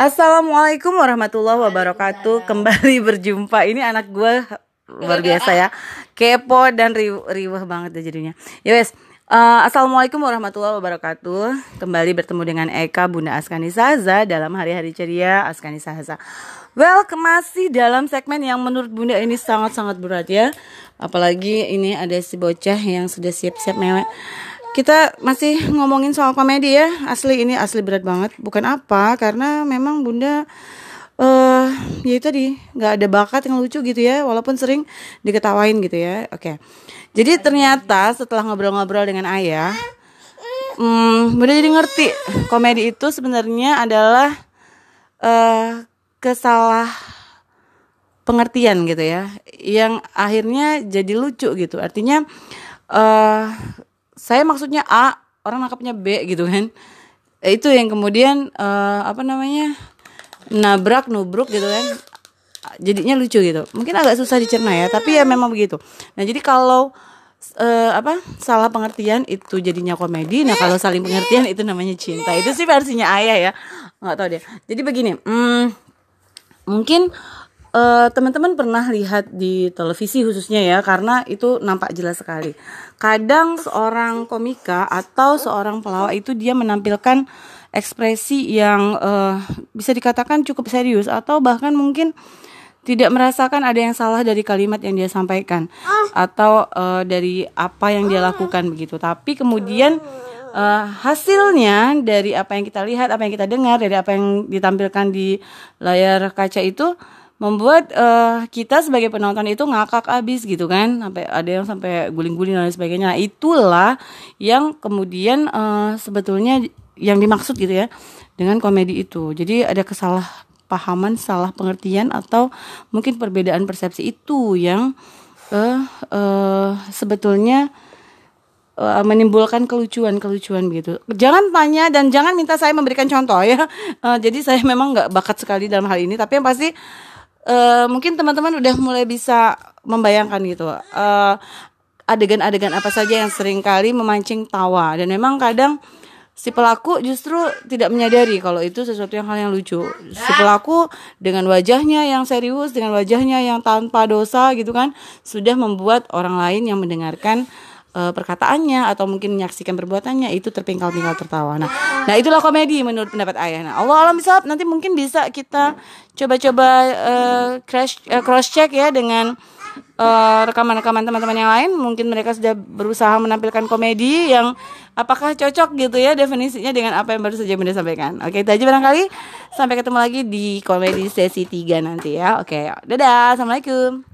Assalamualaikum warahmatullahi wabarakatuh. Kembali berjumpa. Ini anak gue luar biasa ya. Kepo dan riuh, riuh banget deh jadinya. Ya wes. Uh, Assalamualaikum warahmatullahi wabarakatuh. Kembali bertemu dengan Eka Bunda Askani Saza dalam hari-hari ceria Askani Saza. Well, masih dalam segmen yang menurut Bunda ini sangat-sangat berat ya. Apalagi ini ada si bocah yang sudah siap-siap mewek kita masih ngomongin soal komedi ya. Asli ini asli berat banget. Bukan apa karena memang bunda uh, ya itu tadi nggak ada bakat yang lucu gitu ya walaupun sering diketawain gitu ya. Oke. Jadi ternyata setelah ngobrol-ngobrol dengan ayah hmm, bunda jadi ngerti komedi itu sebenarnya adalah uh, kesalah pengertian gitu ya yang akhirnya jadi lucu gitu. Artinya uh, saya maksudnya A orang nangkapnya B gitu kan. Itu yang kemudian uh, apa namanya nabrak nubruk gitu kan. Jadinya lucu gitu. Mungkin agak susah dicerna ya tapi ya memang begitu. Nah jadi kalau uh, apa salah pengertian itu jadinya komedi nah kalau saling pengertian itu namanya cinta. Itu sih versinya ayah ya. Nggak tahu deh. Jadi begini hmm, mungkin Uh, teman-teman pernah lihat di televisi khususnya ya karena itu nampak jelas sekali. Kadang seorang komika atau seorang pelawak itu dia menampilkan ekspresi yang uh, bisa dikatakan cukup serius atau bahkan mungkin tidak merasakan ada yang salah dari kalimat yang dia sampaikan atau uh, dari apa yang dia lakukan begitu. Tapi kemudian uh, hasilnya dari apa yang kita lihat, apa yang kita dengar, dari apa yang ditampilkan di layar kaca itu membuat uh, kita sebagai penonton itu ngakak abis gitu kan sampai ada yang sampai guling-guling dan sebagainya nah, itulah yang kemudian uh, sebetulnya yang dimaksud gitu ya dengan komedi itu jadi ada kesalahpahaman salah pengertian atau mungkin perbedaan persepsi itu yang uh, uh, sebetulnya menimbulkan kelucuan-kelucuan gitu. Jangan tanya dan jangan minta saya memberikan contoh ya. Jadi saya memang nggak bakat sekali dalam hal ini, tapi yang pasti uh, mungkin teman-teman udah mulai bisa membayangkan gitu uh, adegan-adegan apa saja yang sering kali memancing tawa dan memang kadang si pelaku justru tidak menyadari kalau itu sesuatu yang hal yang lucu. Si pelaku dengan wajahnya yang serius, dengan wajahnya yang tanpa dosa gitu kan, sudah membuat orang lain yang mendengarkan uh, perkataannya atau mungkin menyaksikan perbuatannya itu terpingkal-pingkal tertawa. Nah, nah itulah komedi menurut pendapat ayah. Nah, Allah alam bisa nanti mungkin bisa kita coba-coba uh, crash uh, cross check ya dengan rekaman-rekaman uh, teman-teman yang lain. Mungkin mereka sudah berusaha menampilkan komedi yang apakah cocok gitu ya definisinya dengan apa yang baru saja Bunda sampaikan. Oke, itu aja barangkali. Sampai ketemu lagi di komedi sesi 3 nanti ya. Oke, dadah. Assalamualaikum.